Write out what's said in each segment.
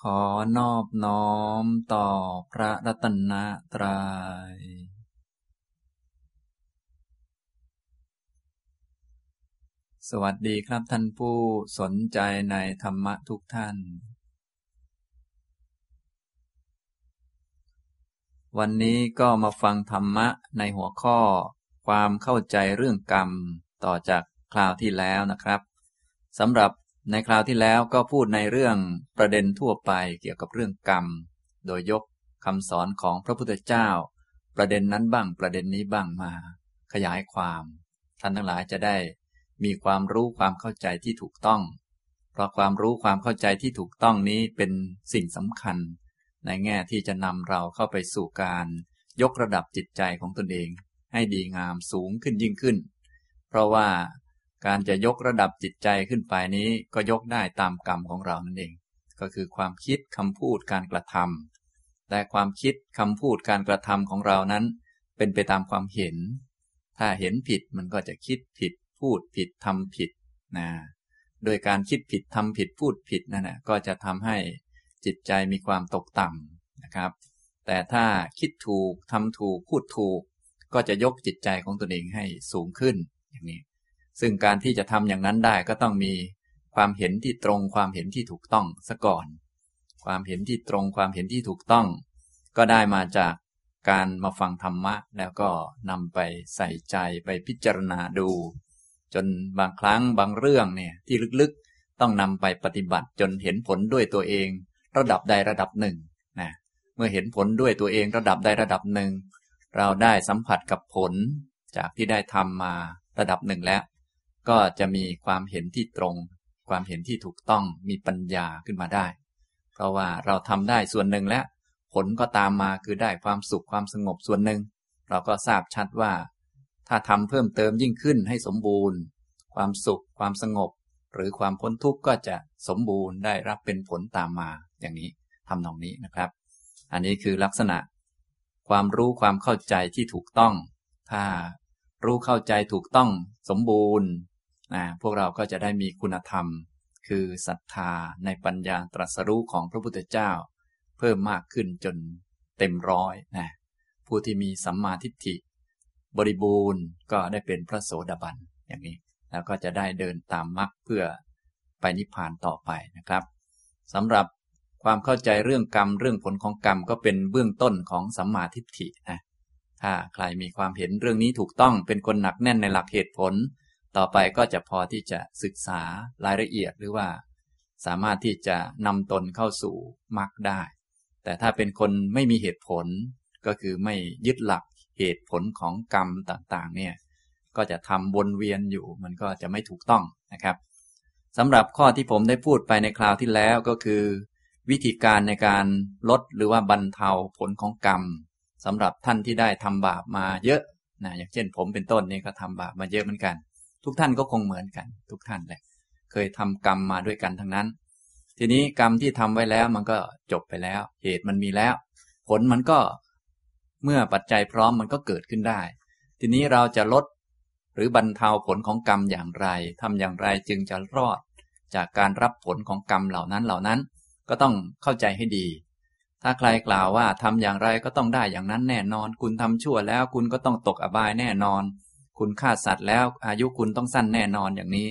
ขอนอบน้อมต่อพระรัตนตรยัย สวัสดีครับท่านผู้สนใจในธรรมะทุกท่าน วันนี้ก็มาฟังธรรมะในหัวข้อ ความเข้าใจเรื่องกรรมต่อจากคราวที่แล้วนะครับสำหรับ ในคราวที่แล้วก็พูดในเรื่องประเด็นทั่วไปเกี่ยวกับเรื่องกรรม โดยยกคำสอนของพระพุทธเจ้า ประเด็นนั้นบ้างประเด็นนี้บ้างมา ขยายความ ท่านทั้งหลายจะได้มีความรู้ความเข้าใจที่ถูกต้อง เพราะความรู้ความเข้าใจที่ถูกต้องนี้เป็นสิ่งสำคัญ ในแง่ที่จะนำเราเข้าไปสู่การยกระดับจิตใจของตนเอง ให้ดีงามสูงขึ้นยิ่งขึ้น เพราะว่า การจะยกระดับจิตใจขึ้นไปนี้ก็ยกได้ตามกรรมของเรานั่นเอง ก็คือความคิดคำพูดการกระทำแต่ความคิดคำพูดการกระทำของเรานั้น เป็นไปตามความเห็น ถ้าเห็นผิดมันก็จะคิดผิด พูดผิดทำผิดนะโดยการคิดผิดทำผิดพูดผิดนั่นแหละก็จะทำให้จิตใจมีความตกต่ำนะครับ แต่ถ้าคิดถูกทำถูกพูดถูก ก็จะยกจิตใจของตนเองให้สูงขึ้นอย่างนี้ ซึ่งการที่จะทำอย่างนั้นได้ก็ต้องมีความเห็นที่ตรงความเห็นที่ถูกต้องซะก่อน ความเห็นที่ตรงความเห็นที่ถูกต้อง ก็ได้มาจากการมาฟังธรรมะ แล้วก็นำไปใส่ใจไปพิจารณาดู จนบางครั้งบางเรื่องเนี่ยที่ลึกๆต้องนำไปปฏิบัติจนเห็นผลด้วยตัวเอง ระดับใดระดับหนึ่งนะเมื่อเห็นผลด้วยตัวเองระดับใดระดับหนึ่ง เราได้สัมผัสกับผลจากที่ได้ทำมาระดับหนึ่งแล้ว ก็จะมีความเห็นที่ตรง ความเห็นที่ถูกต้องมีปัญญาขึ้นมาได้ เพราะว่าเราทำได้ส่วนหนึ่งแล้วผลก็ตามมาคือได้ความสุขความสงบส่วนหนึ่ง เราก็ทราบชัดว่า ถ้าทำเพิ่มเติมยิ่งขึ้นให้สมบูรณ์ ความสุขความสงบ หรือความพ้นทุกข์ก็จะสมบูรณ์ได้รับเป็นผลตามมาอย่างนี้ทำนองนี้นะครับ อันนี้คือลักษณะ ความรู้ความเข้าใจที่ถูกต้อง ถ้ารู้เข้าใจถูกต้อง สมบูรณ์ นะพวกเราก็จะได้มีคุณธรรม คือศรัทธาในปัญญาตรัสรู้ของพระพุทธเจ้า เพิ่มมากขึ้นจนเต็มร้อยนะผู้ที่มีสัมมาทิฏฐิ บริบูรณ์ก็ได้เป็นพระโสดาบันอย่างนี้ แล้วก็จะได้เดินตามมรรคเพื่อไปนิพพานต่อไปนะครับสำหรับความเข้าใจเรื่องกรรมเรื่องผลของกรรมก็เป็นเบื้องต้นของสัมมาทิฏฐินะถ้าใครมีความเห็นเรื่องนี้ถูกต้องเป็นคนหนักแน่นในหลักเหตุผล ต่อไปก็จะพอที่จะศึกษารายละเอียดหรือว่า สามารถที่จะนำตนเข้าสู่มรรคได้ แต่ถ้าเป็นคนไม่มีเหตุผลก็คือไม่ยึดหลักเหตุผลของกรรมต่างๆ เนี่ย ก็จะทำวนเวียนอยู่มันก็จะไม่ถูกต้องนะครับสำหรับข้อที่ผมได้พูดไปในคราวที่แล้วก็คือ วิธีการในการลดหรือว่าบรรเทาผลของกรรมสำหรับท่านที่ได้ทำบาปมาเยอะนะอย่างเช่น ผมเป็นต้นนี่ก็ทำบาปมาเยอะเหมือนกัน ทุกท่านก็คงเหมือนกัน ทุกท่านแหละ เคยทำกรรมมาด้วยกันทั้งนั้น ทีนี้กรรมที่ทำไว้แล้วมันก็จบไปแล้ว เหตุมันมีแล้ว ผลมันก็เมื่อปัจจัยพร้อมมันก็เกิดขึ้นได้ ทีนี้เราจะลดหรือบรรเทาผลของกรรมอย่างไรทำอย่างไรจึงจะรอด จากการรับผลของกรรมเหล่านั้นเหล่านั้น ก็ต้องเข้าใจให้ดี ถ้าใครกล่าวว่าทำอย่างไรก็ต้องได้อย่างนั้นแน่นอน คุณทำชั่วแล้วคุณก็ต้องตกอบายแน่นอน คุณฆ่าสัตว์แล้ว อายุคุณต้องสั้นแน่นอนอย่างนี้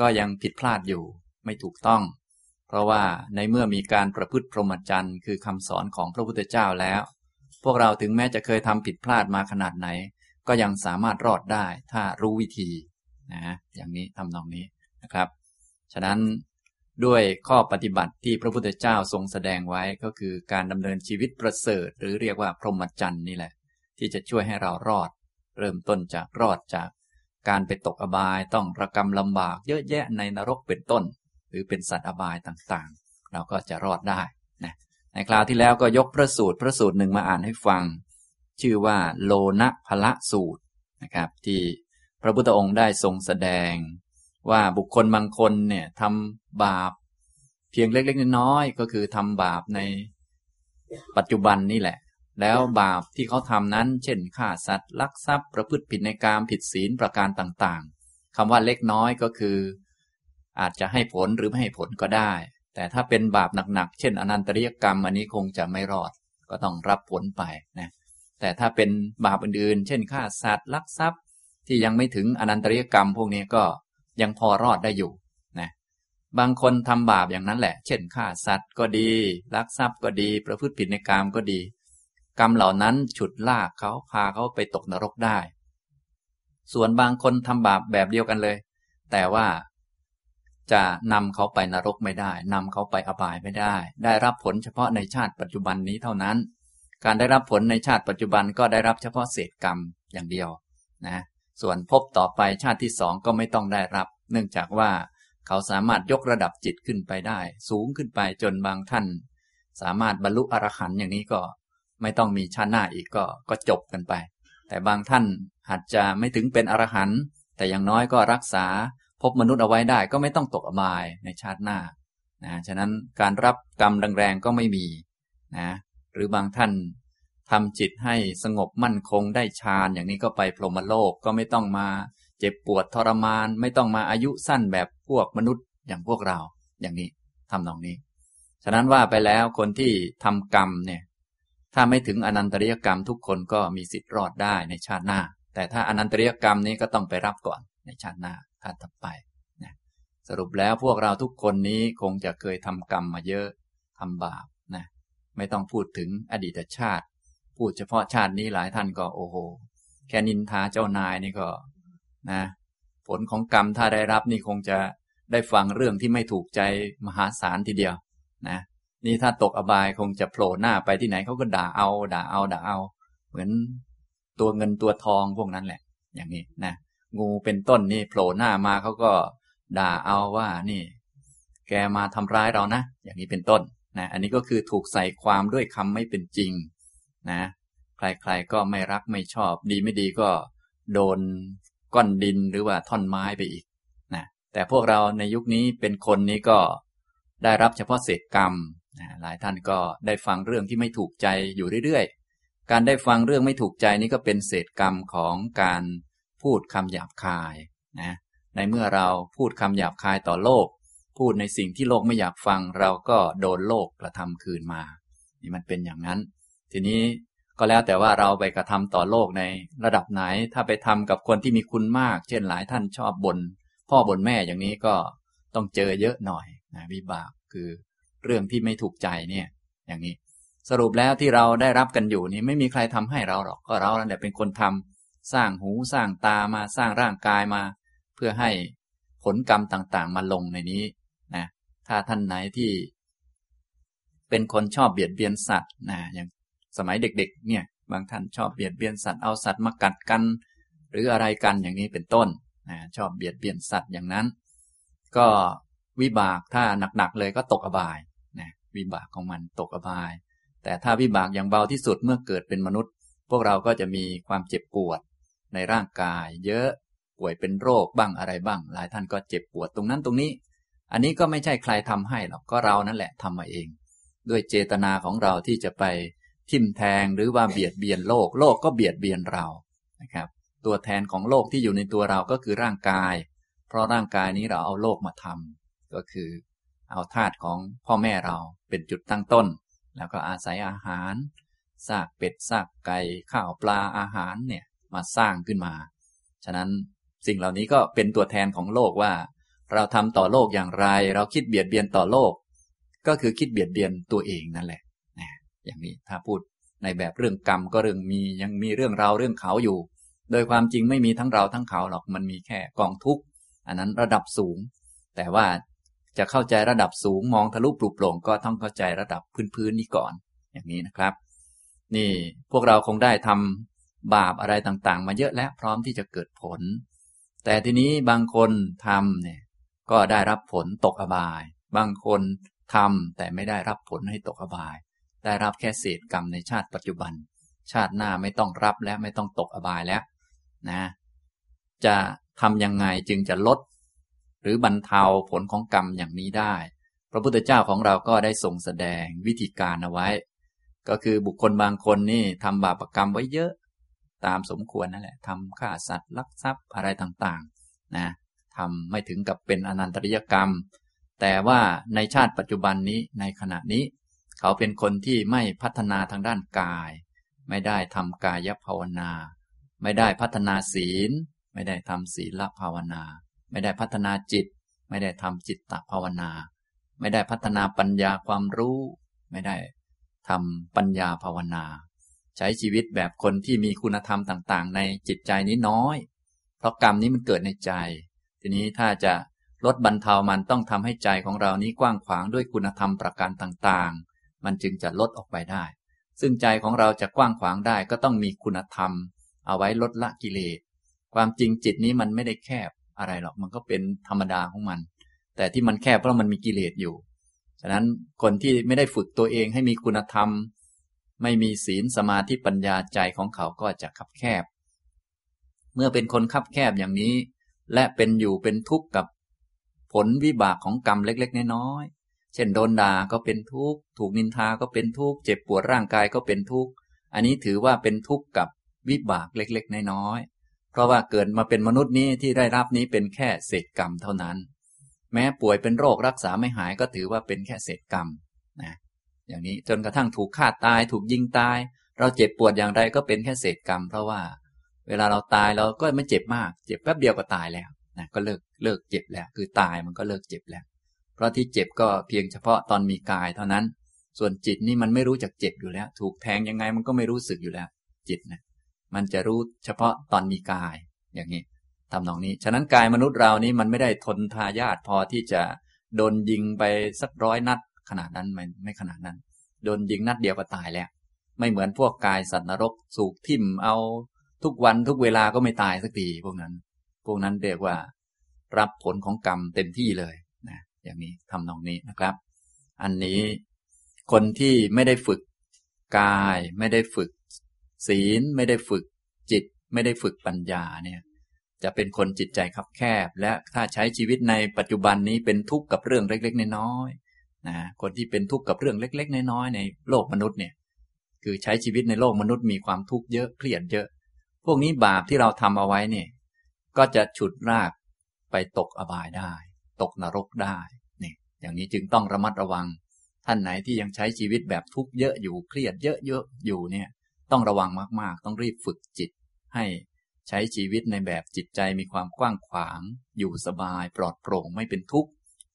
ก็ยังผิดพลาดอยู่ไม่ถูกต้อง เพราะว่าในเมื่อมีการประพฤติพรหมจรรย์คือคำสอนของพระพุทธเจ้าแล้ว พวกเราถึงแม้จะเคยทำผิดพลาดมาขนาดไหน ก็ยังสามารถรอดได้ถ้ารู้วิธีนะอย่างนี้ทำนองนี้นะครับ ฉะนั้นด้วยข้อปฏิบัติที่พระพุทธเจ้าทรงแสดงไว้ก็คือการดำเนินชีวิตประเสริฐ หรือเรียกว่าพรหมจรรย์นี่แหละ ที่จะช่วยให้เรารอด เริ่มต้นจากรอดจากการไปตกอบายต้องระกรรมลำบากเยอะแยะในนรกเป็นต้น หรือเป็นสัตว์อบายต่างๆ เราก็จะรอดได้นะในคราวที่แล้วก็ยกพระสูตรพระสูตรหนึ่งมาอ่านให้ฟัง ชื่อว่าโลนะพละสูตรนะครับ ที่พระพุทธองค์ได้ทรงแสดง ว่าบุคคลบางคนเนี่ยทำบาป เพียงเล็กๆน้อยๆก็คือทำบาปในปัจจุบันนี่แหละ แล้วบาปที่เขาทำนั้น เช่นฆ่าสัตว์ลักทรัพย์ ประพฤติผิดในกามผิดศีลประการต่างๆคำว่าเล็กน้อยก็คือ อาจจะให้ผลหรือไม่ให้ผลก็ได้ แต่ถ้าเป็นบาปหนักๆ เช่น อนันตริยกรรมอันนี้คงจะไม่รอด ก็ต้องรับผลไปนะแต่ถ้าเป็นบาปอื่นๆ เช่นฆ่าสัตว์ลักทรัพย์ ที่ยังไม่ถึงอนันตริยกรรม พวกนี้ก็ยังพอรอดได้อยู่นะบางคนทำบาปอย่างนั้นแหละ เช่นฆ่าสัตว์ก็ดี ลักทรัพย์ก็ดี ประพฤติผิดในกรรมก็ดี กรรมเหล่านั้นฉุดลากเขาพาเขาไปตกนรกได้ ส่วนบางคนทำบาปแบบเดียวกันเลย แต่ว่าจะนำเขาไปนรกไม่ได้นำเขาไปอบายไม่ได้ ได้รับผลเฉพาะในชาติปัจจุบันนี้เท่านั้น การได้รับผลในชาติปัจจุบันก็ได้รับเฉพาะเศษกรรมอย่างเดียวนะส่วนพบต่อไปชาติที่สองก็ไม่ต้องได้รับ เนื่องจากว่าเขาสามารถยกระดับจิตขึ้นไปได้ สูงขึ้นไปจนบางท่าน สามารถบรรลุอรหันต์อย่างนี้ก็ ไม่ต้องมีชาติหน้าอีกก็ก็จบกันไป แต่บางท่านอาจจะไม่ถึงเป็นอรหันต์แต่อย่างน้อยก็รักษาพบมนุษย์เอาไว้ได้ก็ไม่ต้องตกอบายในชาติหน้านะฉะนั้นการรับกรรมแรงๆก็ไม่มีนะหรือบางท่านทำจิตให้สงบมั่นคงได้ฌานอย่างนี้ก็ไปพรหมโลกก็ไม่ต้องมาเจ็บปวดทรมาน ไม่ต้องมาอายุสั้นแบบพวกมนุษย์อย่างพวกเราอย่างนี้ทำตรงนี้ ฉะนั้นว่าไปแล้วคนที่ทำกรรมเนี่ย ถ้าไม่ถึงอนันตริยกรรมทุกคนก็มีสิทธิ์รอดได้ในชาติหน้า แต่ถ้าอนันตริยกรรมนี้ก็ต้องไปรับก่อนในชาติหน้าชาติต่อไปนะสรุปแล้วพวกเราทุกคนนี้คงจะเคยทำกรรมมาเยอะทำบาปนะไม่ต้องพูดถึงอดีตชาติ พูดเฉพาะชาตินี้หลายท่านก็โอ้โห แค่นินทาเจ้านายนี่ก็นะผลของกรรมถ้าได้รับนี่คงจะได้ฟังเรื่องที่ไม่ถูกใจมหาศาลทีเดียวนะ นี่ถ้าตกอบายคงจะโผล่หน้าไปที่ไหนเขาก็ด่าเอา ด่าเอาด่าเอา เหมือนตัวเงินตัวทองพวกนั้นแหละ อย่างนี้นะงูเป็นต้นนี่โผล่หน้ามาเขาก็ด่าเอาว่านี่ แกมาทำร้ายเรานะอย่างนี้เป็นต้นนะอันนี้ก็คือถูกใส่ความด้วยคำไม่เป็นจริงนะใครๆก็ไม่รักไม่ชอบ ดีไม่ดีก็โดนก้อนดินหรือว่าท่อนไม้ไปอีกนะแต่พวกเราในยุคนี้เป็นคนนี้ก็ได้รับเฉพาะเศษกรรม หลายท่านก็ได้ฟังเรื่องที่ไม่ถูกใจอยู่เรื่อยๆ การได้ฟังเรื่องไม่ถูกใจนี้ก็เป็นเศษกรรมของการพูดคำหยาบคายนะในเมื่อเราพูดคำหยาบคายต่อโลก พูดในสิ่งที่โลกไม่อยากฟัง เราก็โดนโลกกระทำคืนมา นี่มันเป็นอย่างนั้น ทีนี้ก็แล้วแต่ว่าเราไปกระทำต่อโลกในระดับไหน ถ้าไปทำกับคนที่มีคุณมาก เช่นหลายท่านชอบบนพ่อบนแม่อย่างนี้ก็ต้องเจอเยอะหน่อยนะวิบากคือ เรื่องที่ไม่ถูกใจเนี่ย อย่างนี้ สรุปแล้วที่เราได้รับกันอยู่นี่ไม่มีใครทำให้เราหรอกก็เรานั่นแหละเป็นคนทำสร้างหูสร้างตามาสร้างร่างกายมา เพื่อให้ผลกรรมต่างๆ มาลงในนี้นะถ้าท่านไหนที่เป็นคนชอบเบียดเบียนสัตว์นะอย่างสมัยเด็ก ๆ เนี่ย บางท่านชอบเบียดเบียนสัตว์เอาสัตว์มากัดกัน หรืออะไรกันอย่างนี้เป็นต้นนะชอบเบียดเบียนสัตว์อย่างนั้น ก็วิบากถ้าหนักๆเลยก็ตกอบาย วิบากของมันตกอบาย แต่ถ้าวิบากอย่างเบาที่สุดเมื่อเกิดเป็นมนุษย์ พวกเราก็จะมีความเจ็บปวดในร่างกาย เยอะป่วยเป็นโรคบ้างอะไรบ้าง หลายท่านก็เจ็บปวดตรงนั้นตรงนี้ อันนี้ก็ไม่ใช่ใครทำให้หรอกก็เรานั่นแหละทำมาเอง ด้วยเจตนาของเราที่จะไปทิ่มแทงหรือว่าเบียดเบียนโลก โลกก็เบียดเบียนเรานะครับ ตัวแทนของโลกที่อยู่ในตัวเราก็คือร่างกาย เพราะร่างกายนี้เราเอาโลกมาทำก็คือเอาธาตุของพ่อแม่เรา เป็นจุดตั้งต้น แล้วก็อาศัยอาหารซากเป็ดซากไก่ข้าวปลาอาหารเนี่ยมาสร้างขึ้นมา ฉะนั้นสิ่งเหล่านี้ก็เป็นตัวแทนของโลกว่า เราทำต่อโลกอย่างไร เราคิดเบียดเบียนต่อโลก ก็คือคิดเบียดเบียนตัวเองนั่นแหละอย่างนี้ถ้าพูดในแบบเรื่องกรรมก็เรื่องมียังมีเรื่องราวเรื่องเขาอยู่ โดยความจริงไม่มีทั้งเราทั้งเขาหรอกมันมีแค่กองทุกข์อันนั้นระดับสูง แต่ว่า จะเข้าใจระดับสูงมองทะลุปลุกโปร่งก็ต้องเข้าใจระดับพื้นๆนี้ก่อน อย่างนี้นะครับ นี่พวกเราคงได้ทำบาปอะไรต่างๆ มาเยอะแล้วพร้อมที่จะเกิดผล แต่ทีนี้บางคนทำเนี่ยก็ได้รับผลตกอบาย บางคนทำแต่ไม่ได้รับผลให้ตกอบาย ได้รับแค่เศษกรรมในชาติปัจจุบัน ชาติหน้าไม่ต้องรับและไม่ต้องตกอบายแล้วนะ จะทำยังไงจึงจะลด หรือบรรเทาผลของกรรมอย่างนี้ได้ พระพุทธเจ้าของเราก็ได้ทรงแสดงวิธีการเอาไว้ ก็คือบุคคลบางคนนี่ทำบาปรกรรมไว้เยอะ ตามสมควรนั่นแหละทำฆ่าสัตว์ลักทรัพย์อะไรต่างๆนะทำไม่ถึงกับเป็นอนันตริยกรรม แต่ว่าในชาติปัจจุบันนี้ในขณะนี้ เขาเป็นคนที่ไม่พัฒนาทางด้านกาย ไม่ได้ทำกายภาวนา ไม่ได้พัฒนาศีล ไม่ได้ทำศีลภาวนา ไม่ได้พัฒนาจิต ไม่ได้ทำจิตตภาวนา ไม่ได้พัฒนาปัญญาความรู้ ไม่ได้ทำปัญญาภาวนา ใช้ชีวิตแบบคนที่มีคุณธรรมต่าง ๆ ในจิตใจนี้น้อย เพราะกรรมนี้มันเกิดในใจ ทีนี้ถ้าจะลดบรรเทามันต้องทำให้ใจของเรานี้กว้างขวางด้วยคุณธรรมประการต่างๆ มันจึงจะลดออกไปได้ ซึ่งใจของเราจะกว้างขวางได้ก็ต้องมีคุณธรรม เอาไว้ลดละกิเลส ความจริงจิตนี้มันไม่ได้แคบ อะไรหรอกมันก็เป็นธรรมดาของมัน แต่ที่มันแคบเพราะมันมีกิเลสอยู่ฉะนั้นคนที่ไม่ได้ฝึกตัวเองให้มีคุณธรรม ไม่มีศีลสมาธิปัญญาใจของเขาก็จะคับแคบ เมื่อเป็นคนคับแคบอย่างนี้ และเป็นอยู่เป็นทุกข์กับผลวิบากของกรรมเล็ก ๆ น้อยๆเช่นโดนด่าก็เป็นทุกข์ถูกนินทาก็เป็นทุกข์เจ็บปวดร่างกายก็เป็นทุกข์อันนี้ถือว่าเป็นทุกข์กับวิบากเล็ก ๆ น้อยๆ เพราะว่าเกิดมาเป็นมนุษย์นี้ที่ได้รับนี้เป็นแค่เศษกรรมเท่านั้น แม้ป่วยเป็นโรครักษาไม่หายก็ถือว่าเป็นแค่เศษกรรมนะอย่างนี้จนกระทั่งถูกฆ่าตาย ถูกยิงตาย เราเจ็บปวดอย่างไรก็เป็นแค่เศษกรรม เพราะว่า เวลาเราตายเราก็ไม่เจ็บมาก เจ็บแป๊บเดียวก็ตายแล้วนะก็เลิกเลิกเจ็บแล้ว คือตายมันก็เลิกเจ็บแล้ว เพราะที่เจ็บก็เพียงเฉพาะตอนมีกายเท่านั้น ส่วนจิตนี่มันไม่รู้จักเจ็บอยู่แล้ว ถูกแทงยังไงมันก็ไม่รู้สึกอยู่แล้ว จิตนะ มันจะรู้เฉพาะตอนมีกาย อย่างนี้ทำนองนี้ ฉะนั้นกายมนุษย์เรานี้มันไม่ได้ทนทายาทพอที่จะโดนยิงไปสักร้อยนัดขนาดนั้นไม่ไม่ขนาดนั้น โดนยิงนัดเดียวก็ตายแล้ว ไม่เหมือนพวกกายสัตว์นรกสูกทิ่มเอาทุกวันทุกเวลาก็ไม่ตายสักทีพวกนั้น พวกนั้นเรียกว่า รับผลของกรรมเต็มที่เลยนะอย่างนี้ทำนองนี้นะครับ อันนี้คนที่ไม่ได้ฝึกกายไม่ได้ฝึก ศีลไม่ได้ฝึกจิตไม่ได้ฝึกปัญญาเนี่ยจะเป็นคนจิตใจคับแคบ และถ้าใช้ชีวิตในปัจจุบันนี้เป็นทุกข์กับเรื่องเล็ก ๆ น้อยๆนะคนที่เป็นทุกข์กับเรื่องเล็ก ๆ น้อยๆในโลกมนุษย์เนี่ยคือใช้ชีวิตในโลกมนุษย์มีความทุกข์เยอะเครียดเยอะ พวกนี้บาปที่เราทำเอาไว้เนี่ยก็จะฉุดรากไปตกอบายได้ ตกนรกได้นี่อย่างนี้จึงต้องระมัดระวัง ท่านไหนที่ยังใช้ชีวิตแบบทุกข์เยอะอยู่เครียดเยอะๆอยู่เนี่ย ต้องระวังมาก ๆ ต้องรีบฝึกจิต ให้ใช้ชีวิตในแบบจิตใจมีความกว้างขวาง อยู่สบาย ปลอดโปร่งไม่เป็นทุกข์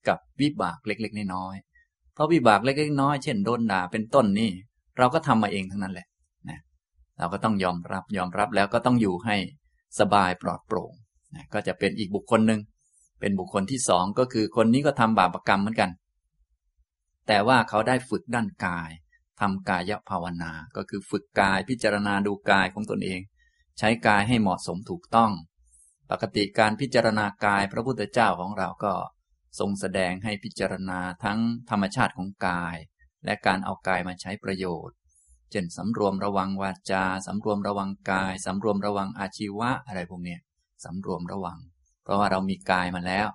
กับวิบากเล็ก ๆ น้อยๆเพราะวิบากเล็กๆน้อยเช่นโดนด่าเป็นต้นนี่ เราก็ทำมาเองทั้งนั้นแหละนะเราก็ต้องยอมรับยอมรับแล้วก็ต้องอยู่ให้สบายปลอดโปร่งนะก็จะเป็นอีกบุคคลหนึ่งเป็นบุคคลที่สองก็คือคนนี้ก็ทำบาปรกรรมเหมือนกัน แต่ว่าเขาได้ฝึกด้านกาย ทำกายภาวนา ก็คือฝึกกายพิจารณาดูกายของตนเอง ใช้กายให้เหมาะสมถูกต้อง ปกติการพิจารณากายพระพุทธเจ้าของเราก็ทรงแสดงให้พิจารณาทั้งธรรมชาติของกาย และการเอากายมาใช้ประโยชน์ เช่นสำรวมระวังวาจาสำรวมระวังกายสำรวมระวังอาชีวะอะไรพวกนี้สำรวมระวัง เพราะว่าเรามีกายมาแล้ว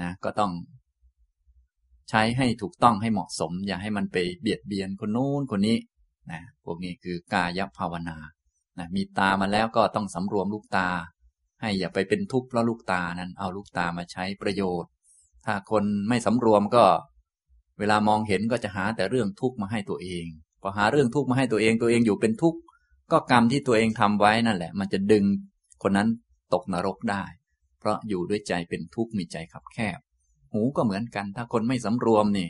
นะก็ต้อง ใช้ให้ถูกต้องให้เหมาะสม อย่าให้มันไปเบียดเบียนคนนู้นคนนี้นะพวกนี้คือกายภาวนานะมีตามาแล้วก็ต้องสำรวมลูกตา ให้อย่าไปเป็นทุกข์เพราะลูกตานั้นเอาลูกตามาใช้ประโยชน์ ถ้าคนไม่สำรวมก็ เวลามองเห็นก็จะหาแต่เรื่องทุกข์มาให้ตัวเองพอหาเรื่องทุกข์มาให้ตัวเองตัวเองอยู่เป็นทุกข์ก็กรรมที่ตัวเองทำไว้นั่นแหละ มันจะดึงคนนั้นตกนรกได้ เพราะอยู่ด้วยใจเป็นทุกข์มีใจขับแคบ หูก็เหมือนกัน ถ้าคนไม่สำรวมนี่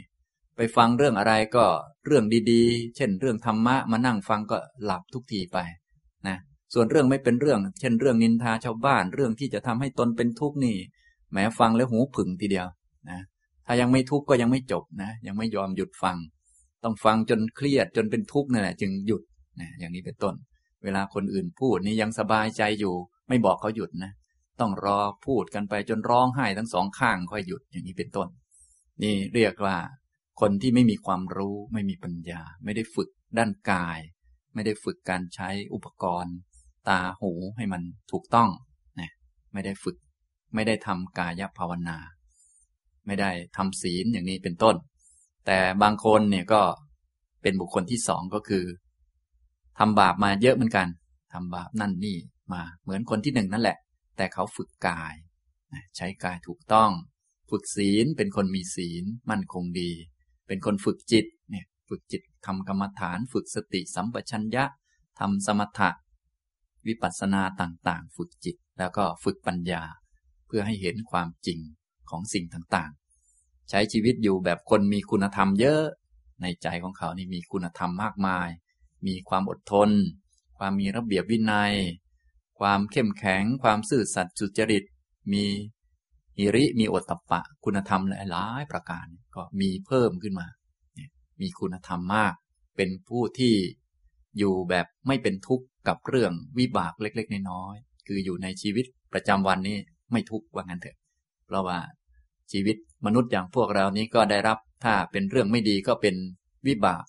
ไปฟังเรื่องอะไรก็เรื่องดีๆ เช่น เรื่องธรรมะมานั่งฟังก็หลับทุกทีไปนะส่วนเรื่องไม่เป็นเรื่อง เช่น เรื่องนินทาชาวบ้าน เรื่องที่จะทำให้ตนเป็นทุกข์นี่แม้ฟังแล้วหูผึ่งทีเดียวนะถ้ายังไม่ทุกข์ก็ยังไม่จบนะ ยังไม่ยอมหยุดฟัง ต้องฟังจนเครียดจนเป็นทุกข์นั่นแหละจึงหยุดนะอย่างนี้เป็นต้น เวลาคนอื่นพูดนี่ยังสบายใจอยู่ ไม่บอกเขาหยุดนะ ต้องรอพูดกันไปจนร้องไห้ทั้งสองข้างค่อยหยุดอย่างนี้เป็นต้น นี่เรียกว่า คนที่ไม่มีความรู้ไม่มีปัญญา ไม่ได้ฝึกด้านกาย ไม่ได้ฝึกการใช้อุปกรณ์ ตาหูให้มันถูกต้องนะไม่ได้ฝึก ไม่ได้ทำกายภาวนา ไม่ได้ทำศีลอย่างนี้เป็นต้น แต่บางคนเนี่ยก็เป็นบุคคลที่สองก็คือทำบาปมาเยอะเหมือนกันทำบาปนั่นนี่มาเหมือนคนที่หนึ่งนั่นแหละ แต่เขาฝึกกาย ใช้กายถูกต้อง ฝึกศีลเป็นคนมีศีลมั่นคงดี เป็นคนฝึกจิตเนี่ยฝึกจิตทำกรรมฐาน ฝึกสติสัมปชัญญะทำสมถะ วิปัสสนาต่างๆ ฝึกจิตแล้วก็ฝึกปัญญา เพื่อให้เห็นความจริงของสิ่งต่างๆ ใช้ชีวิตอยู่แบบคนมีคุณธรรมเยอะ ในใจของเขานี่มีคุณธรรมมากมาย มีความอดทน ความมีระเบียบวินัย ความเข้มแข็ง ความซื่อสัตย์สุจริต มีหิริ มีโอดตปะ คุณธรรมหลายประการ ก็มีเพิ่มขึ้นมา มีคุณธรรมมาก เป็นผู้ที่อยู่แบบไม่เป็นทุกข์กับเรื่องวิบากเล็ก ๆ น้อยๆ คืออยู่ในชีวิตประจำวันนี้ไม่ทุกข์ว่างั้นเถอะ เพราะว่าชีวิตมนุษย์อย่างพวกเรานี้ก็ได้รับ ถ้าเป็นเรื่องไม่ดีก็เป็นวิบาก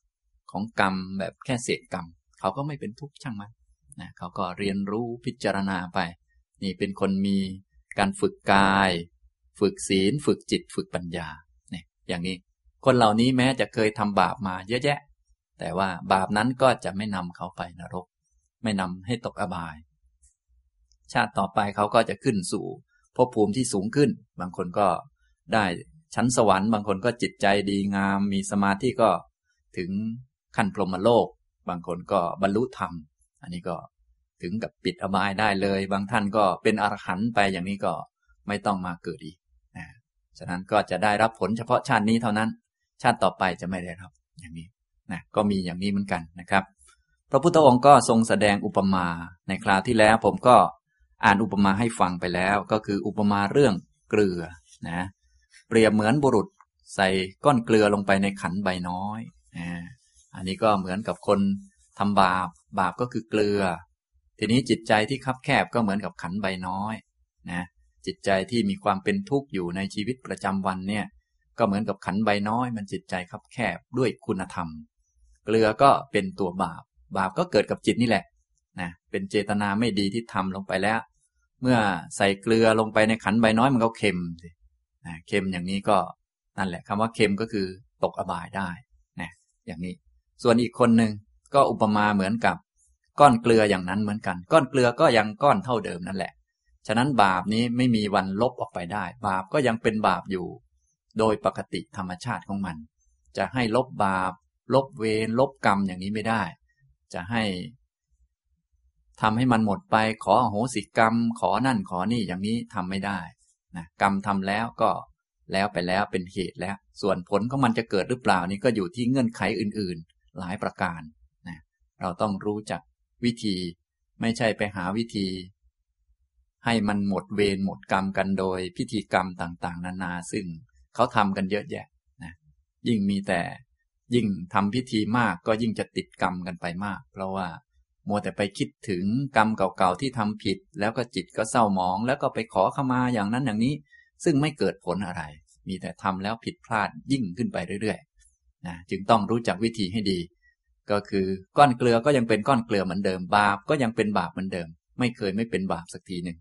ของกรรมแบบแค่เศษกรรม เขาก็ไม่เป็นทุกข์ช่างมัน นะเขาก็เรียนรู้พิจารณาไป นี่เป็นคนมีการฝึกกาย ฝึกศีล ฝึกจิต ฝึกปัญญาเนี่ยอย่างนี้ คนเหล่านี้แม้จะเคยทำบาปมาเยอะแยะ แต่ว่าบาปนั้นก็จะไม่นำเขาไปนรก ไม่นำให้ตกอบาย ชาติต่อไปเขาก็จะขึ้นสู่ภพภูมิที่สูงขึ้น บางคนก็ได้ชั้นสวรรค์บางคนก็จิตใจดีงาม มีสมาธิก็ถึงขั้นพรหมโลก บางคนก็บรรลุธรรม อันนี้ก็ถึงกับปิดอบายได้เลย บางท่านก็เป็นอรหันต์ไปอย่างนี้ก็ไม่ต้องมาเกิดอีกนะฉะนั้นก็จะได้รับผลเฉพาะชาตินี้เท่านั้น ชาติต่อไปจะไม่ได้รับอย่างนี้นะก็มีอย่างนี้เหมือนกันนะครับ พระพุทธองค์ก็ทรงแสดงอุปมาในคราวที่แล้วผมก็อ่านอุปมาให้ฟังไปแล้ว ก็คืออุปมาเรื่องเกลือนะเปรียบเหมือนบุรุษใส่ก้อนเกลือลงไปในขันใบน้อยนะอันนี้ก็เหมือนกับคนทำบาป บาปก็คือเกลือ ทีนี้จิตใจที่คับแคบก็เหมือนกับขันใบน้อยนะจิตใจที่มีความเป็นทุกข์อยู่ในชีวิตประจำวันเนี่ยก็เหมือนกับขันใบน้อย มันจิตใจคับแคบด้วยคุณธรรม เกลือก็เป็นตัวบาป บาปก็เกิดกับจิตนี่แหละนะเป็นเจตนาไม่ดีที่ทำลงไปแล้ว เมื่อใส่เกลือลงไปในขันใบน้อยมันก็เค็มสินะเค็มอย่างนี้ก็นั่นแหละคำว่าเค็มก็คือตกอบายได้นะอย่างนี้ ส่วนอีกคนหนึ่ง ก็อุปมาเหมือนกับ ก้อนเกลืออย่างนั้นเหมือนกัน ก้อนเกลือก็ยังก้อนเท่าเดิมนั่นแหละ ฉะนั้นบาปนี้ไม่มีวันลบออกไปได้ บาปก็ยังเป็นบาปอยู่ โดยปกติธรรมชาติของมัน จะให้ลบบาป ลบเวรลบกรรมอย่างนี้ไม่ได้ จะให้ทำให้มันหมดไปขอโหสิกรรม ขอนั่นขอนี่อย่างนี้ทำไม่ได้นะกรรมทำแล้วก็แล้วไปแล้วเป็นเหตุแล้ว ส่วนผลของมันจะเกิดหรือเปล่านี่ก็อยู่ที่เงื่อนไขอื่นๆ หลายประการ เราต้องรู้จักวิธี ไม่ใช่ไปหาวิธี ให้มันหมดเวรหมดกรรมกันโดยพิธีกรรมต่าง ๆ นานา ซึ่งเขาทำกันเยอะแยะนะยิ่งมีแต่ยิ่งทำพิธีมากก็ยิ่งจะติดกรรมกันไปมาก เพราะว่ามัวแต่ไปคิดถึงกรรมเก่าๆที่ทำผิด แล้วก็จิตก็เศร้าหมอง แล้วก็ไปขอขมาอย่างนั้นอย่างนี้ ซึ่งไม่เกิดผลอะไร มีแต่ทำแล้วผิดพลาดยิ่งขึ้นไปเรื่อยๆนะจึงต้องรู้จักวิธีให้ดี ก็คือก้อนเกลือก็ยังเป็นก้อนเกลือเหมือนเดิม บาปก็ยังเป็นบาปเหมือนเดิม ไม่เคยไม่เป็นบาปสักทีหนึ่ง